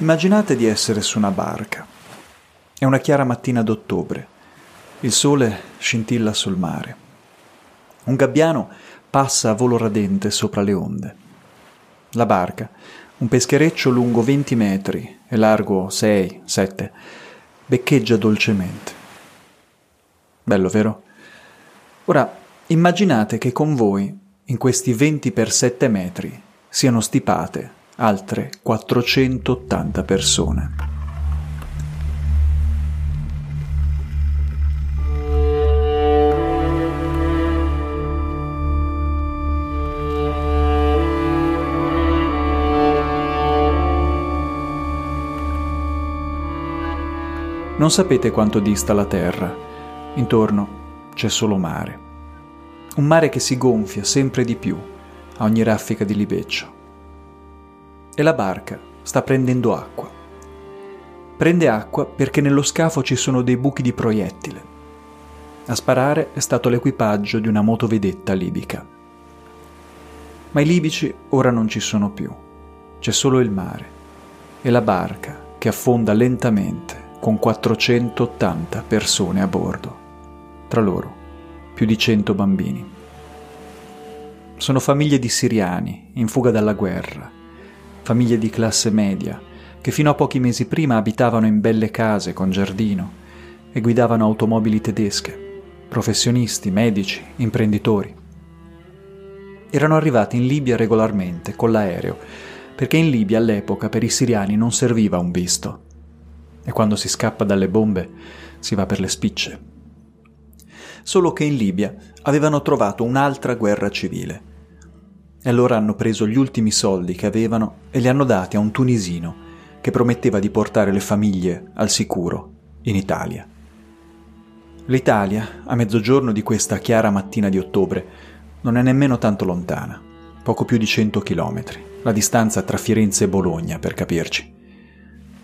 Immaginate di essere su una barca. È una chiara mattina d'ottobre. Il sole scintilla sul mare. Un gabbiano passa a volo radente sopra le onde. La barca, un peschereccio lungo 20 metri e largo 6, 7, beccheggia dolcemente. Bello, vero? Ora, immaginate che con voi, in questi 20 per 7 metri, siano stipate altre 480 persone. Non sapete quanto dista la terra. Intorno c'è solo mare. Un mare che si gonfia sempre di più a ogni raffica di libeccio e la barca sta prendendo acqua. Prende acqua perché nello scafo ci sono dei buchi di proiettile. A sparare è stato l'equipaggio di una motovedetta libica. Ma i libici ora non ci sono più. C'è solo il mare e la barca che affonda lentamente con 480 persone a bordo. Tra loro più di 100 bambini. Sono famiglie di siriani in fuga dalla guerra famiglie di classe media, che fino a pochi mesi prima abitavano in belle case con giardino e guidavano automobili tedesche, professionisti, medici, imprenditori. Erano arrivati in Libia regolarmente con l'aereo, perché in Libia all'epoca per i siriani non serviva un visto. E quando si scappa dalle bombe si va per le spicce. Solo che in Libia avevano trovato un'altra guerra civile e allora hanno preso gli ultimi soldi che avevano e li hanno dati a un tunisino che prometteva di portare le famiglie al sicuro in Italia. L'Italia, a mezzogiorno di questa chiara mattina di ottobre, non è nemmeno tanto lontana, poco più di 100 chilometri, la distanza tra Firenze e Bologna, per capirci.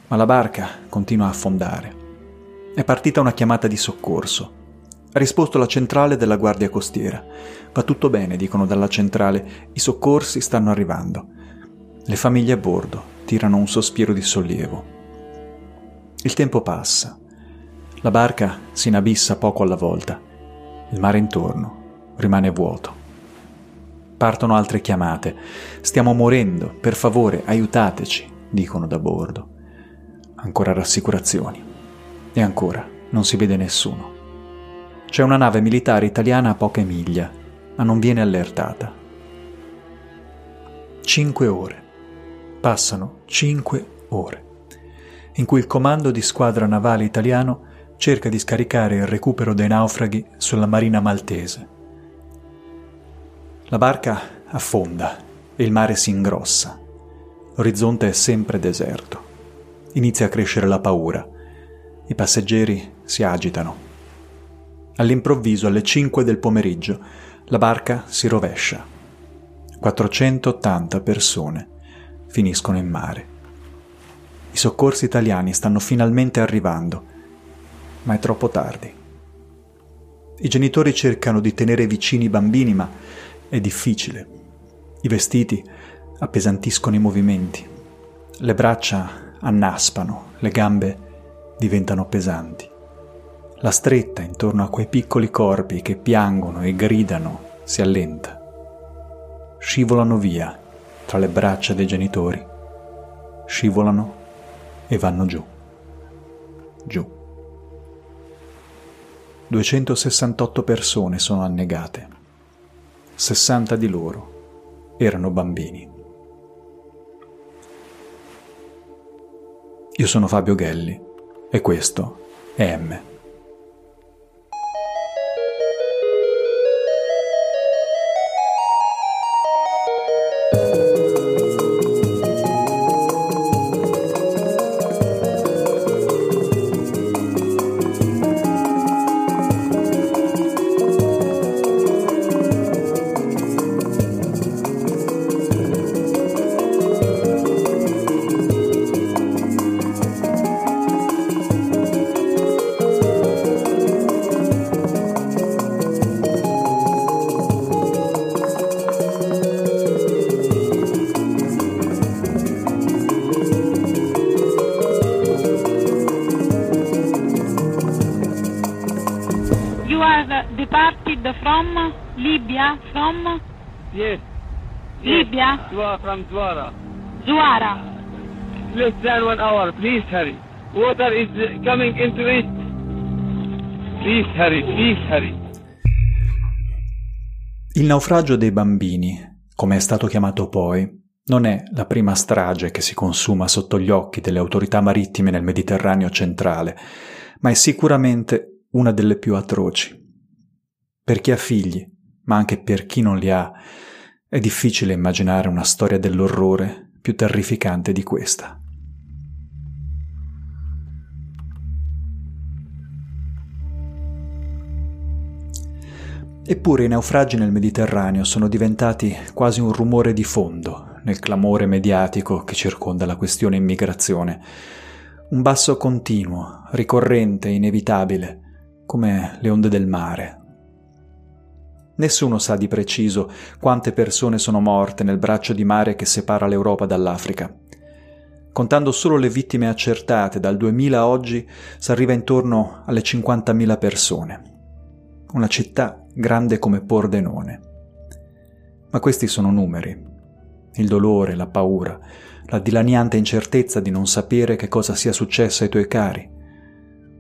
Ma la barca continua a affondare. È partita una chiamata di soccorso ha risposto la centrale della Guardia Costiera. Va tutto bene, dicono dalla centrale, i soccorsi stanno arrivando. Le famiglie a bordo tirano un sospiro di sollievo. Il tempo passa. La barca si inabissa poco alla volta. Il mare intorno rimane vuoto. Partono altre chiamate. Stiamo morendo, per favore, aiutateci, dicono da bordo. Ancora rassicurazioni. E ancora non si vede nessuno. C'è una nave militare italiana a poche miglia, ma non viene allertata. Cinque ore. Passano cinque ore, in cui il comando di squadra navale italiano cerca di scaricare il recupero dei naufraghi sulla marina maltese. La barca affonda e il mare si ingrossa. L'orizzonte è sempre deserto. Inizia a crescere la paura. I passeggeri si agitano All'improvviso, alle 5 del pomeriggio, la barca si rovescia. 480 persone finiscono in mare. I soccorsi italiani stanno finalmente arrivando, ma è troppo tardi. I genitori cercano di tenere vicini i bambini, ma è difficile. I vestiti appesantiscono i movimenti, le braccia annaspano, le gambe diventano pesanti. La stretta intorno a quei piccoli corpi che piangono e gridano si allenta. Scivolano via tra le braccia dei genitori. Scivolano e vanno giù. Giù. 268 persone sono annegate. 60 di loro erano bambini. Io sono Fabio Gelli e questo è M. from Yes. Libya? Zwara, from Zwara. Zuara. Less than one hour. Please hurry. Water is coming into it. Please hurry. Please hurry. Il naufragio dei bambini, come è stato chiamato poi, non è la prima strage che si consuma sotto gli occhi delle autorità marittime nel Mediterraneo centrale, ma è sicuramente una delle più atroci. Per chi ha figli, ma anche per chi non li ha, è difficile immaginare una storia dell'orrore più terrificante di questa. Eppure i naufragi nel Mediterraneo sono diventati quasi un rumore di fondo nel clamore mediatico che circonda la questione immigrazione. Un basso continuo, ricorrente, inevitabile, come le onde del mare. Nessuno sa di preciso quante persone sono morte nel braccio di mare che separa l'Europa dall'Africa. Contando solo le vittime accertate dal 2000 a oggi, si arriva intorno alle 50.000 persone. Una città grande come Pordenone. Ma questi sono numeri. Il dolore, la paura, la dilaniante incertezza di non sapere che cosa sia successo ai tuoi cari.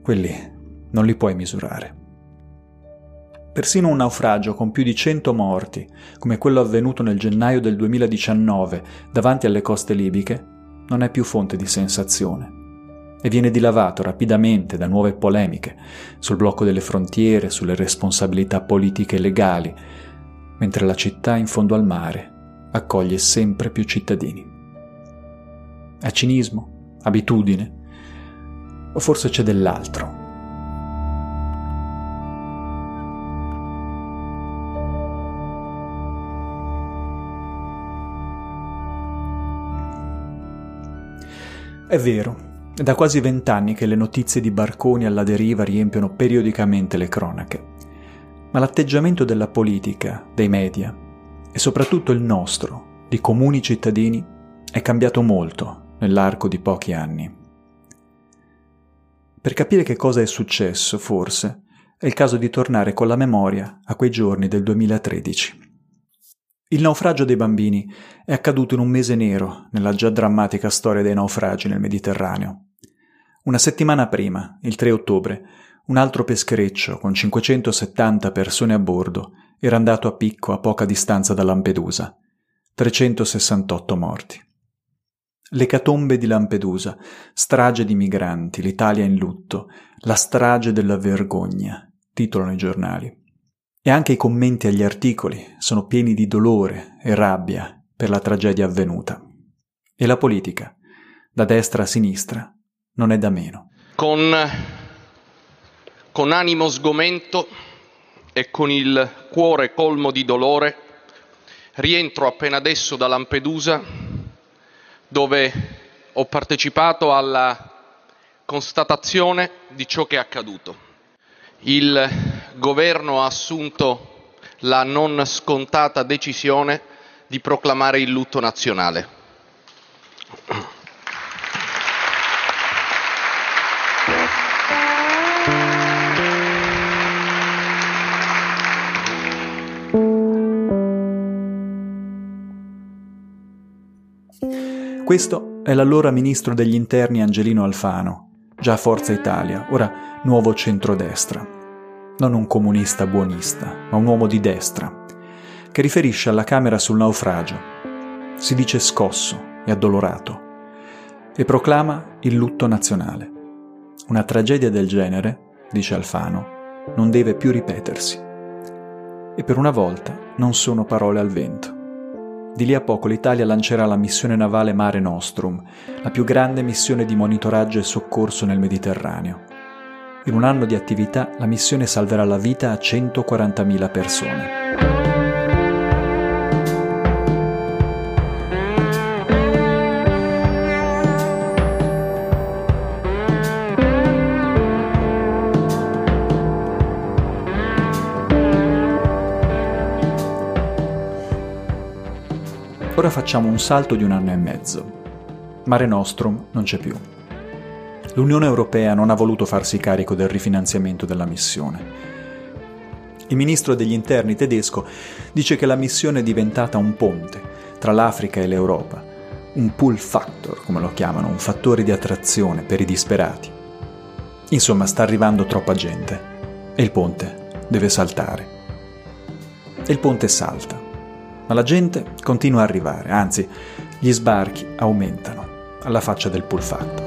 Quelli non li puoi misurare. Persino un naufragio con più di 100 morti, come quello avvenuto nel gennaio del 2019 davanti alle coste libiche, non è più fonte di sensazione e viene dilavato rapidamente da nuove polemiche sul blocco delle frontiere, sulle responsabilità politiche e legali, mentre la città in fondo al mare accoglie sempre più cittadini. È cinismo? Abitudine? O forse c'è dell'altro? È vero, è da quasi vent'anni che le notizie di barconi alla deriva riempiono periodicamente le cronache. Ma l'atteggiamento della politica, dei media e soprattutto il nostro, di comuni cittadini, è cambiato molto nell'arco di pochi anni. Per capire che cosa è successo, forse, è il caso di tornare con la memoria a quei giorni del 2013. Il naufragio dei bambini è accaduto in un mese nero nella già drammatica storia dei naufragi nel Mediterraneo. Una settimana prima, il 3 ottobre, un altro peschereccio con 570 persone a bordo era andato a picco a poca distanza da Lampedusa. 368 morti. L'ecatombe di Lampedusa, strage di migranti, l'Italia in lutto, la strage della vergogna, titolano i giornali. E anche i commenti agli articoli sono pieni di dolore e rabbia per la tragedia avvenuta. E la politica, da destra a sinistra, non è da meno. Con, con animo sgomento e con il cuore colmo di dolore rientro appena adesso da Lampedusa dove ho partecipato alla constatazione di ciò che è accaduto. Il governo ha assunto la non scontata decisione di proclamare il lutto nazionale. Questo è l'allora ministro degli interni Angelino Alfano, già Forza Italia, ora nuovo centrodestra. Non un comunista buonista, ma un uomo di destra, che riferisce alla Camera sul naufragio. Si dice scosso e addolorato e proclama il lutto nazionale. Una tragedia del genere, dice Alfano, non deve più ripetersi. E per una volta non sono parole al vento. Di lì a poco l'Italia lancerà la missione navale Mare Nostrum, la più grande missione di monitoraggio e soccorso nel Mediterraneo. In un anno di attività la missione salverà la vita a 140.000 persone. Ora facciamo un salto di un anno e mezzo. Mare Nostrum non c'è più. L'Unione Europea non ha voluto farsi carico del rifinanziamento della missione. Il ministro degli interni tedesco dice che la missione è diventata un ponte tra l'Africa e l'Europa, un pull factor, come lo chiamano, un fattore di attrazione per i disperati. Insomma, sta arrivando troppa gente e il ponte deve saltare. E il ponte salta, ma la gente continua a arrivare, anzi, gli sbarchi aumentano alla faccia del pull factor.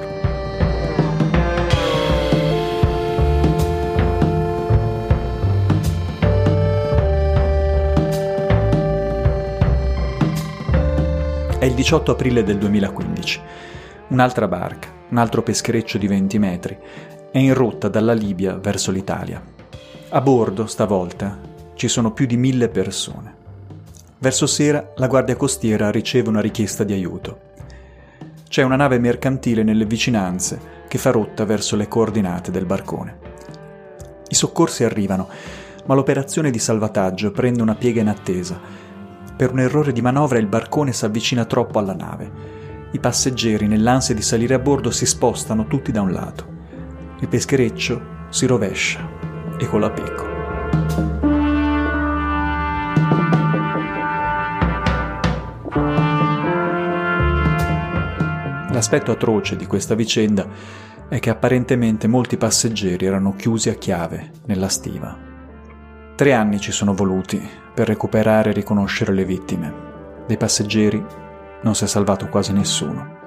Il 18 aprile del 2015. Un'altra barca, un altro peschereccio di 20 metri, è in rotta dalla Libia verso l'Italia. A bordo, stavolta, ci sono più di mille persone. Verso sera la Guardia Costiera riceve una richiesta di aiuto. C'è una nave mercantile nelle vicinanze che fa rotta verso le coordinate del barcone. I soccorsi arrivano, ma l'operazione di salvataggio prende una piega inattesa per un errore di manovra il barcone si avvicina troppo alla nave. I passeggeri, nell'ansia di salire a bordo, si spostano tutti da un lato. Il peschereccio si rovescia e con la pecco. L'aspetto atroce di questa vicenda è che apparentemente molti passeggeri erano chiusi a chiave nella stiva. Tre anni ci sono voluti per recuperare e riconoscere le vittime. Dei passeggeri non si è salvato quasi nessuno.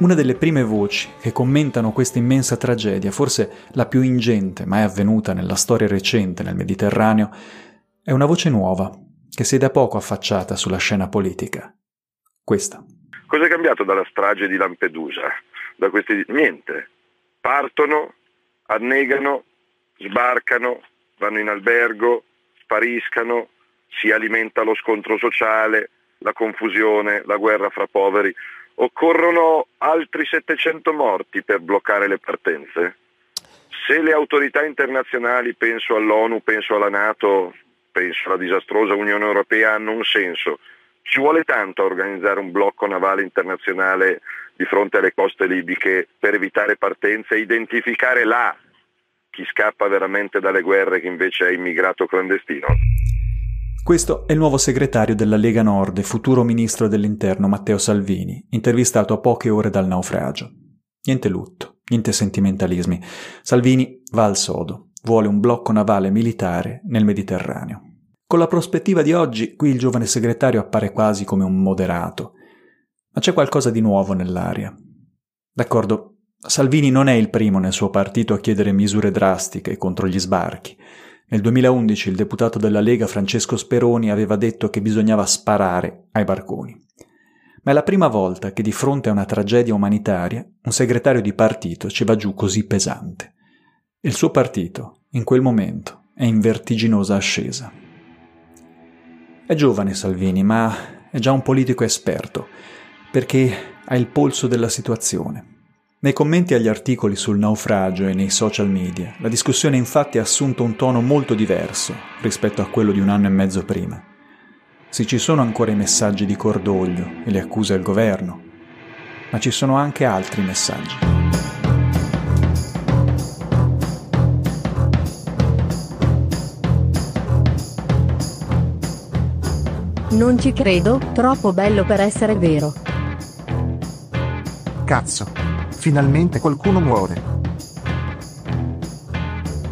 Una delle prime voci che commentano questa immensa tragedia, forse la più ingente mai avvenuta nella storia recente nel Mediterraneo, è una voce nuova che si è da poco affacciata sulla scena politica. Questa. Cosa è cambiato dalla strage di Lampedusa? Da questi niente. Partono, annegano, sbarcano, vanno in albergo, spariscano, si alimenta lo scontro sociale, la confusione, la guerra fra poveri. Occorrono altri 700 morti per bloccare le partenze? Se le autorità internazionali, penso all'ONU, penso alla Nato, penso alla disastrosa Unione Europea, hanno un senso, ci vuole tanto a organizzare un blocco navale internazionale di fronte alle coste libiche per evitare partenze e identificare là chi scappa veramente dalle guerre che invece è immigrato clandestino? Questo è il nuovo segretario della Lega Nord e futuro ministro dell'Interno Matteo Salvini, intervistato a poche ore dal naufragio. Niente lutto, niente sentimentalismi. Salvini va al sodo, vuole un blocco navale militare nel Mediterraneo. Con la prospettiva di oggi, qui il giovane segretario appare quasi come un moderato. Ma c'è qualcosa di nuovo nell'aria. D'accordo, Salvini non è il primo nel suo partito a chiedere misure drastiche contro gli sbarchi. Nel 2011 il deputato della Lega Francesco Speroni aveva detto che bisognava sparare ai barconi. Ma è la prima volta che di fronte a una tragedia umanitaria un segretario di partito ci va giù così pesante. Il suo partito, in quel momento, è in vertiginosa ascesa. È giovane Salvini, ma è già un politico esperto, perché ha il polso della situazione. Nei commenti agli articoli sul naufragio e nei social media, la discussione infatti ha assunto un tono molto diverso rispetto a quello di un anno e mezzo prima. Sì, ci sono ancora i messaggi di cordoglio e le accuse al governo, ma ci sono anche altri messaggi. Non ci credo, troppo bello per essere vero. Cazzo. Finalmente qualcuno muore.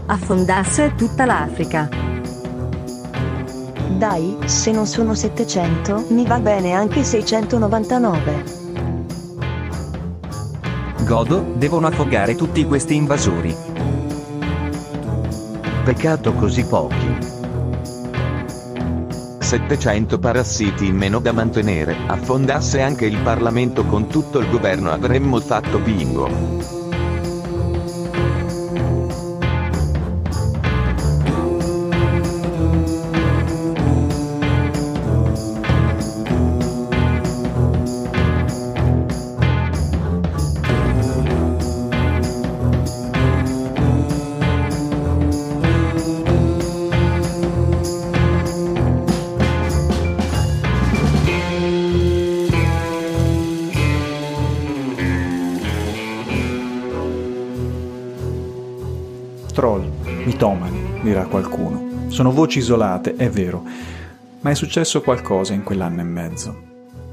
Affondasse tutta l'Africa. Dai, se non sono 700, mi va bene anche 699. Godo, devono affogare tutti questi invasori. Peccato così pochi. 700 parassiti in meno da mantenere, affondasse anche il Parlamento con tutto il governo avremmo fatto bingo. Sono voci isolate, è vero, ma è successo qualcosa in quell'anno e mezzo.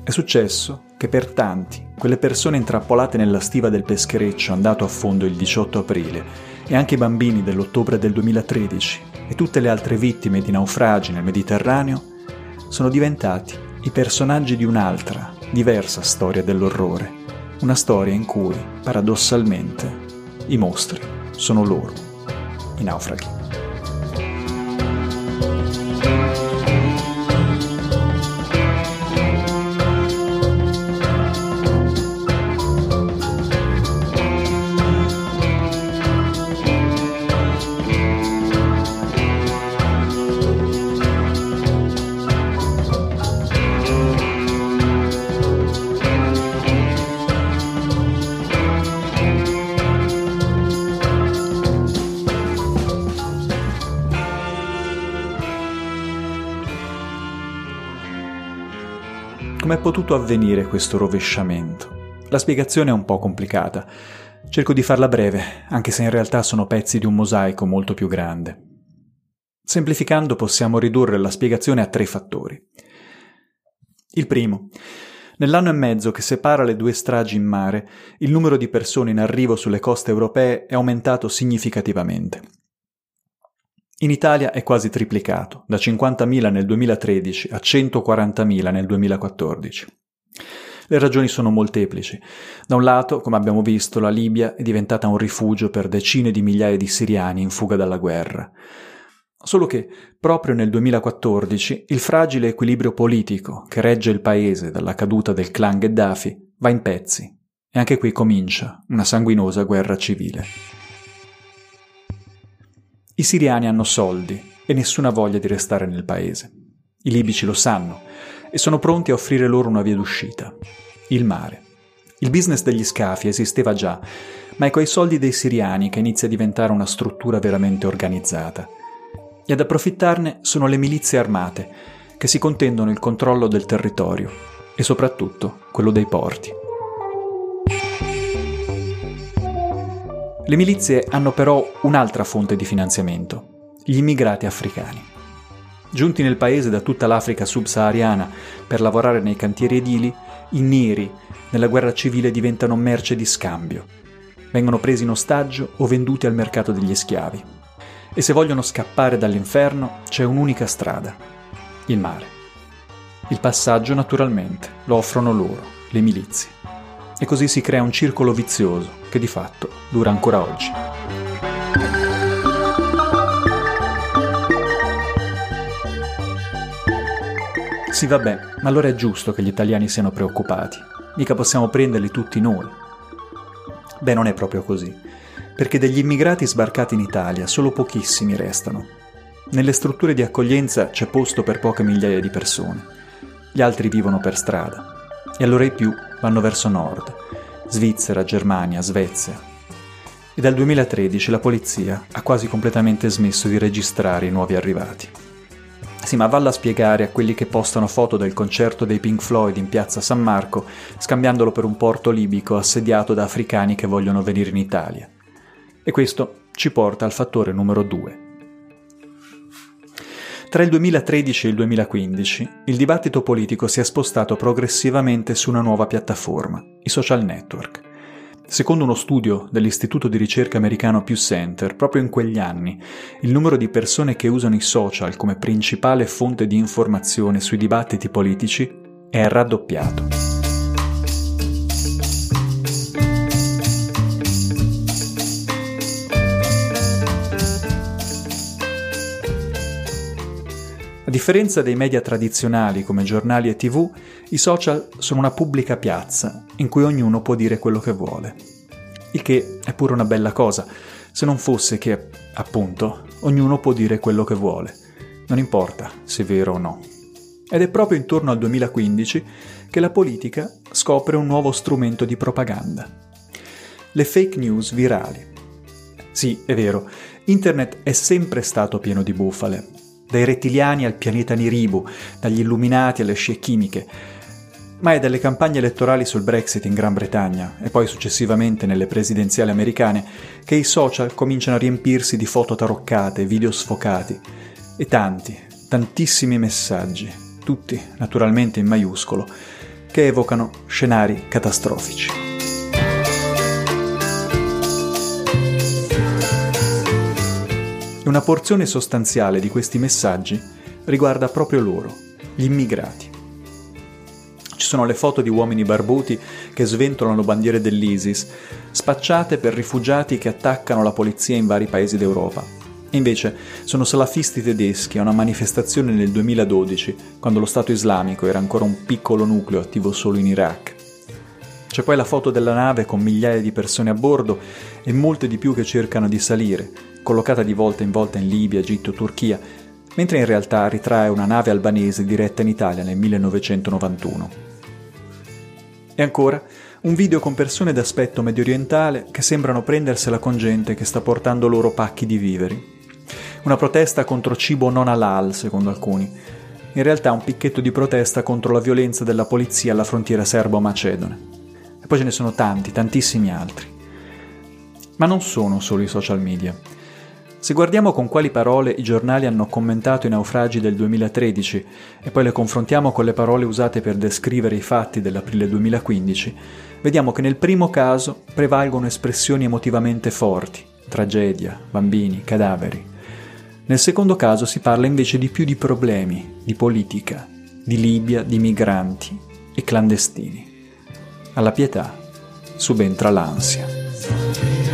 È successo che per tanti, quelle persone intrappolate nella stiva del peschereccio andato a fondo il 18 aprile, e anche i bambini dell'ottobre del 2013 e tutte le altre vittime di naufragi nel Mediterraneo, sono diventati i personaggi di un'altra, diversa storia dell'orrore, una storia in cui, paradossalmente, i mostri sono loro, i naufraghi. Potuto avvenire questo rovesciamento? La spiegazione è un po' complicata. Cerco di farla breve, anche se in realtà sono pezzi di un mosaico molto più grande. Semplificando possiamo ridurre la spiegazione a tre fattori. Il primo. Nell'anno e mezzo che separa le due stragi in mare, il numero di persone in arrivo sulle coste europee è aumentato significativamente. In Italia è quasi triplicato, da 50.000 nel 2013 a 140.000 nel 2014. Le ragioni sono molteplici. Da un lato, come abbiamo visto, la Libia è diventata un rifugio per decine di migliaia di siriani in fuga dalla guerra. Solo che, proprio nel 2014, il fragile equilibrio politico che regge il paese dalla caduta del clan Gheddafi va in pezzi e anche qui comincia una sanguinosa guerra civile. I siriani hanno soldi e nessuna voglia di restare nel paese. I libici lo sanno e sono pronti a offrire loro una via d'uscita. Il mare. Il business degli scafi esisteva già, ma è coi soldi dei siriani che inizia a diventare una struttura veramente organizzata. E ad approfittarne sono le milizie armate, che si contendono il controllo del territorio e soprattutto quello dei porti. Le milizie hanno però un'altra fonte di finanziamento, gli immigrati africani. Giunti nel paese da tutta l'Africa subsahariana per lavorare nei cantieri edili, i neri nella guerra civile diventano merce di scambio. Vengono presi in ostaggio o venduti al mercato degli schiavi. E se vogliono scappare dall'inferno c'è un'unica strada, il mare. Il passaggio naturalmente lo offrono loro, le milizie. E così si crea un circolo vizioso che di fatto dura ancora oggi. Sì, vabbè, ma allora è giusto che gli italiani siano preoccupati. Mica possiamo prenderli tutti noi. Beh, non è proprio così, perché degli immigrati sbarcati in Italia solo pochissimi restano. Nelle strutture di accoglienza c'è posto per poche migliaia di persone. Gli altri vivono per strada. E allora i più vanno verso nord, Svizzera, Germania, Svezia. E dal 2013 la polizia ha quasi completamente smesso di registrare i nuovi arrivati. Sì, ma valla a spiegare a quelli che postano foto del concerto dei Pink Floyd in piazza San Marco, scambiandolo per un porto libico assediato da africani che vogliono venire in Italia. E questo ci porta al fattore numero 2. Tra il 2013 e il 2015 il dibattito politico si è spostato progressivamente su una nuova piattaforma, i social network. Secondo uno studio dell'istituto di ricerca americano Pew Center, proprio in quegli anni, il numero di persone che usano i social come principale fonte di informazione sui dibattiti politici è raddoppiato. Differenza dei media tradizionali come giornali e tv, i social sono una pubblica piazza in cui ognuno può dire quello che vuole. Il che è pure una bella cosa, se non fosse che, appunto, ognuno può dire quello che vuole. Non importa se è vero o no. Ed è proprio intorno al 2015 che la politica scopre un nuovo strumento di propaganda. Le fake news virali. Sì, è vero, internet è sempre stato pieno di bufale, dai rettiliani al pianeta Niribu, dagli illuminati alle scie chimiche. ma è dalle campagne elettorali sul Brexit in Gran Bretagna e poi successivamente nelle presidenziali americane che i social cominciano a riempirsi di foto taroccate, video sfocati e tanti, tantissimi messaggi, tutti naturalmente in maiuscolo, che evocano scenari catastrofici. Una porzione sostanziale di questi messaggi riguarda proprio loro, gli immigrati. Ci sono le foto di uomini barbuti che sventolano bandiere dell'ISIS, spacciate per rifugiati che attaccano la polizia in vari paesi d'Europa. Invece sono salafisti tedeschi a una manifestazione nel 2012, quando lo Stato islamico era ancora un piccolo nucleo attivo solo in Iraq. C'è poi la foto della nave con migliaia di persone a bordo e molte di più che cercano di salire, collocata di volta in volta in Libia, Egitto, Turchia, mentre in realtà ritrae una nave albanese diretta in Italia nel 1991. E ancora un video con persone d'aspetto medio orientale che sembrano prendersela con gente che sta portando loro pacchi di viveri. Una protesta contro cibo non halal, secondo alcuni. In realtà un picchetto di protesta contro la violenza della polizia alla frontiera serbo-macedone. E poi ce ne sono tanti, tantissimi altri. Ma non sono solo i social media. Se guardiamo con quali parole i giornali hanno commentato i naufragi del 2013 e poi le confrontiamo con le parole usate per descrivere i fatti dell'aprile 2015, vediamo che nel primo caso prevalgono espressioni emotivamente forti, tragedia, bambini, cadaveri. Nel secondo caso si parla invece di più di problemi, di politica, di Libia, di migranti e clandestini. Alla pietà subentra l'ansia.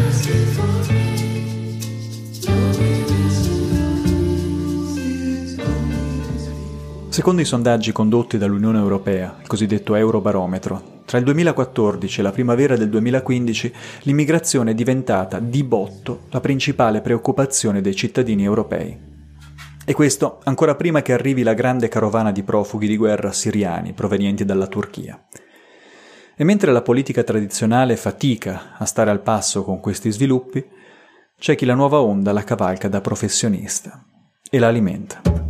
Secondo i sondaggi condotti dall'Unione Europea, il cosiddetto Eurobarometro, tra il 2014 e la primavera del 2015 l'immigrazione è diventata di botto la principale preoccupazione dei cittadini europei. E questo ancora prima che arrivi la grande carovana di profughi di guerra siriani provenienti dalla Turchia. E mentre la politica tradizionale fatica a stare al passo con questi sviluppi, c'è chi la nuova onda la cavalca da professionista e la alimenta.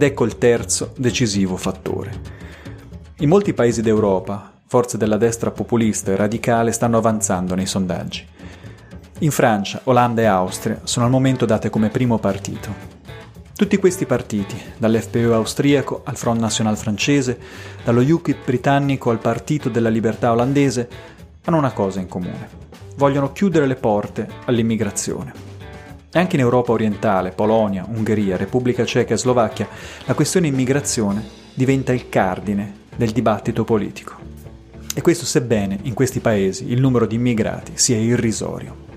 Ed ecco il terzo decisivo fattore. In molti paesi d'Europa, forze della destra populista e radicale stanno avanzando nei sondaggi. In Francia, Olanda e Austria sono al momento date come primo partito. Tutti questi partiti, dall'FPE austriaco al Front National francese, dallo UKIP britannico al Partito della Libertà olandese, hanno una cosa in comune. Vogliono chiudere le porte all'immigrazione. Anche in Europa orientale, Polonia, Ungheria, Repubblica Ceca e Slovacchia, la questione immigrazione diventa il cardine del dibattito politico. E questo sebbene in questi paesi il numero di immigrati sia irrisorio.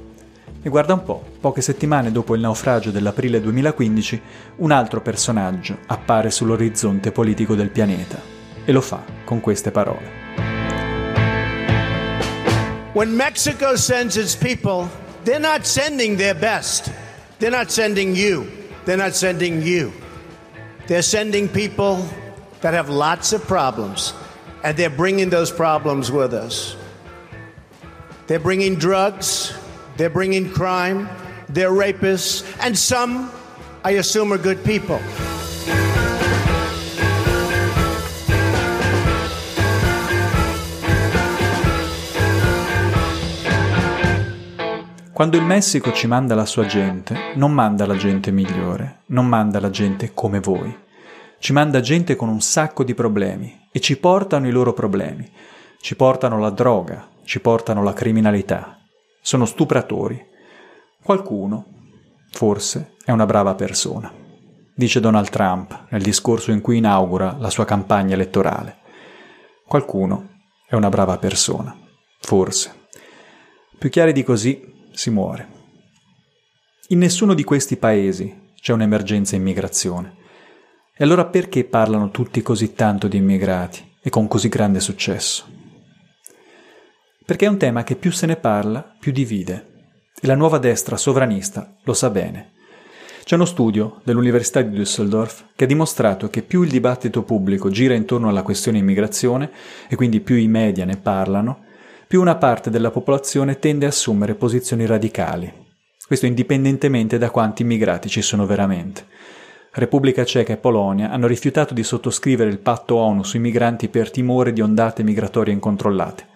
E guarda un po', poche settimane dopo il naufragio dell'aprile 2015, un altro personaggio appare sull'orizzonte politico del pianeta e lo fa con queste parole. When Mexico sends its people, they're not sending their best. They're not sending you. They're not sending you. They're sending people that have lots of problems, and they're bringing those problems with us. They're bringing drugs, they're bringing crime, they're rapists, and some, I assume, are good people. Quando il Messico ci manda la sua gente, non manda la gente migliore, non manda la gente come voi. Ci manda gente con un sacco di problemi e ci portano i loro problemi. Ci portano la droga, ci portano la criminalità. Sono stupratori. Qualcuno, forse, è una brava persona, dice Donald Trump nel discorso in cui inaugura la sua campagna elettorale. Qualcuno è una brava persona, forse. Più chiari di così si muore. In nessuno di questi paesi c'è un'emergenza immigrazione. E allora perché parlano tutti così tanto di immigrati e con così grande successo? Perché è un tema che più se ne parla, più divide. E la nuova destra sovranista lo sa bene. C'è uno studio dell'Università di Düsseldorf che ha dimostrato che più il dibattito pubblico gira intorno alla questione immigrazione e quindi più i media ne parlano, più una parte della popolazione tende a assumere posizioni radicali. Questo indipendentemente da quanti immigrati ci sono veramente. Repubblica Ceca e Polonia hanno rifiutato di sottoscrivere il patto ONU sui migranti per timore di ondate migratorie incontrollate.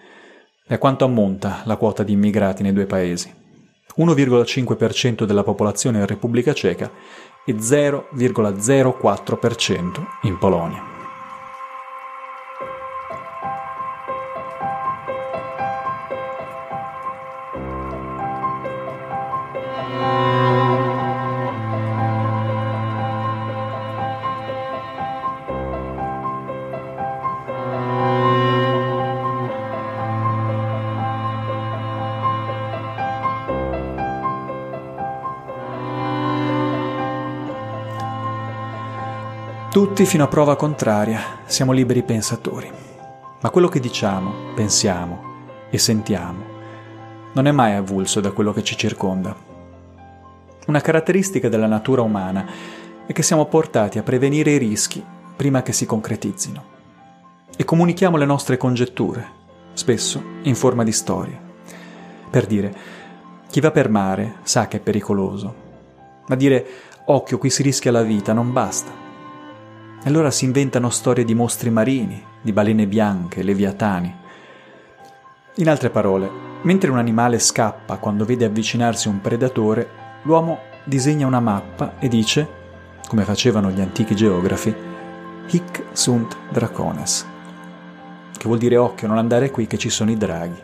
E a quanto ammonta la quota di immigrati nei due paesi? 1,5% della popolazione in Repubblica Ceca e 0,04% in Polonia. Tutti fino a prova contraria. Siamo liberi pensatori, ma quello che diciamo, pensiamo e sentiamo non è mai avulso da quello che ci circonda. Una caratteristica della natura umana è che siamo portati a prevenire i rischi prima che si concretizzino. E comunichiamo le nostre congetture, spesso in forma di storie. Per dire, chi va per mare sa che è pericoloso, ma dire occhio qui si rischia la vita non basta e allora si inventano storie di mostri marini, di balene bianche, leviatani. In altre parole, mentre un animale scappa quando vede avvicinarsi un predatore, l'uomo disegna una mappa e dice, come facevano gli antichi geografi, Hic sunt dracones, che vuol dire occhio, non andare qui che ci sono i draghi.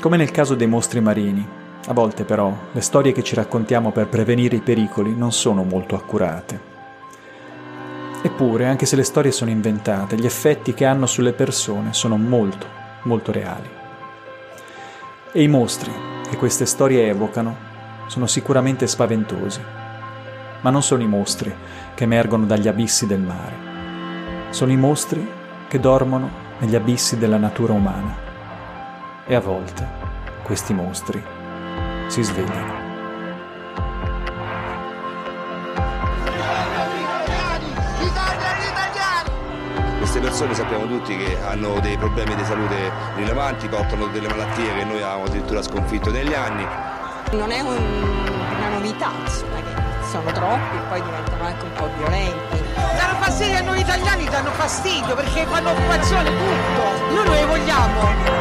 Come nel caso dei mostri marini, a volte però le storie che ci raccontiamo per prevenire i pericoli non sono molto accurate. Eppure, anche se le storie sono inventate, gli effetti che hanno sulle persone sono molto, molto reali. E i mostri che queste storie evocano sono sicuramente spaventosi, ma non sono i mostri che emergono dagli abissi del mare, sono i mostri che dormono negli abissi della natura umana. E a volte questi mostri si svegliano. Persone sappiamo tutti che hanno dei problemi di salute rilevanti, portano delle malattie che noi avevamo addirittura sconfitto negli anni. Non è un, una novità, insomma, che sono troppi e poi diventano anche un po' violenti. Danno fastidio a noi italiani, danno fastidio perché fanno occupazione tutto. Noi non le vogliamo.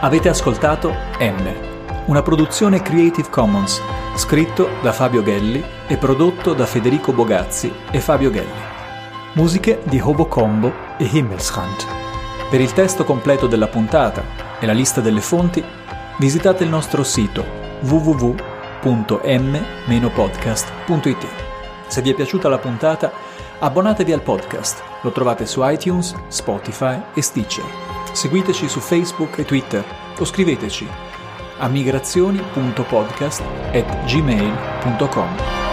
Avete ascoltato M una produzione Creative Commons, scritto da Fabio Gelli e prodotto da Federico Bogazzi e Fabio Gelli. Musiche di Hobo Combo e Himmelsrand. Per il testo completo della puntata e la lista delle fonti, visitate il nostro sito www.m-podcast.it. Se vi è piaciuta la puntata, abbonatevi al podcast. Lo trovate su iTunes, Spotify e Stitcher. Seguiteci su Facebook e Twitter o scriveteci a migrazioni.podcast.gmail.com